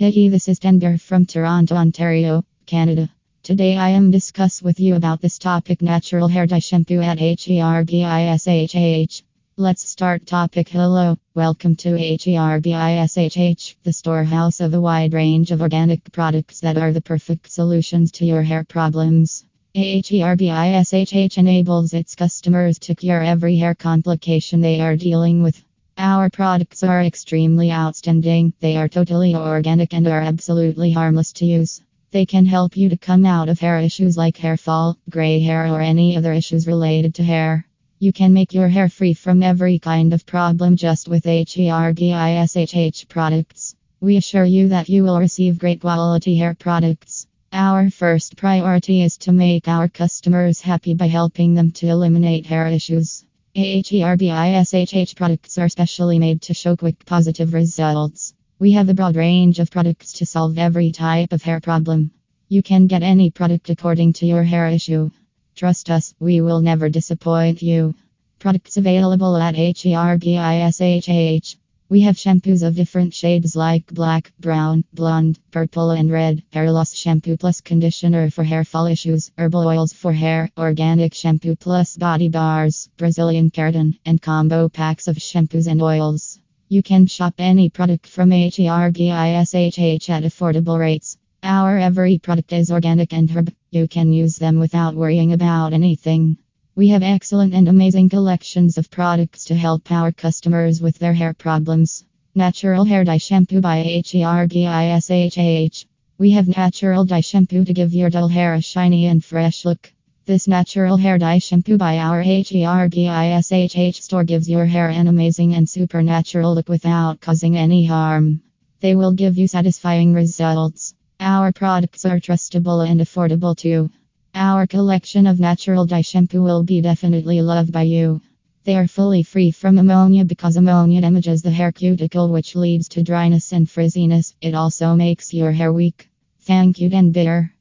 Hey, this is Dengar from Toronto, Ontario, Canada. Today I am discuss with you about this topic natural hair dye shampoo at HERBISHH. Let's start topic. Hello, welcome to HERBISHH, the storehouse of a wide range of organic products that are the perfect solutions to your hair problems. HERBISHH enables its customers to cure every hair complication they are dealing with. Our products are extremely outstanding. They are totally organic and are absolutely harmless to use. They can help you to come out of hair issues like hair fall, gray hair, or any other issues related to hair. You can make your hair free from every kind of problem just with HERBISHH products. We assure you that you will receive great quality hair products. Our first priority is to make our customers happy by helping them to eliminate hair issues. HERBISHH products are specially made to show quick positive results. We have a broad range of products to solve every type of hair problem. You can get any product according to your hair issue. Trust us, we will never disappoint you. Products available at HERBISHH. We have shampoos of different shades like black, brown, blonde, purple, and red, hair loss shampoo plus conditioner for hair fall issues, herbal oils for hair, organic shampoo plus body bars, Brazilian keratin, and combo packs of shampoos and oils. You can shop any product from HERBISHH at affordable rates. Our every product is organic and herb. You can use them without worrying about anything. We have excellent and amazing collections of products to help our customers with their hair problems. Natural Hair Dye Shampoo by HERBISHH. We have natural dye shampoo to give your dull hair a shiny and fresh look. This natural hair dye shampoo by our HERBISHH store gives your hair an amazing and supernatural look without causing any harm. They will give you satisfying results. Our products are trustable and affordable too. Our collection of natural dye shampoo will be definitely loved by you. They are fully free from ammonia because ammonia damages the hair cuticle, which leads to dryness and frizziness. It also makes your hair weak. Thank you, Den Bitter.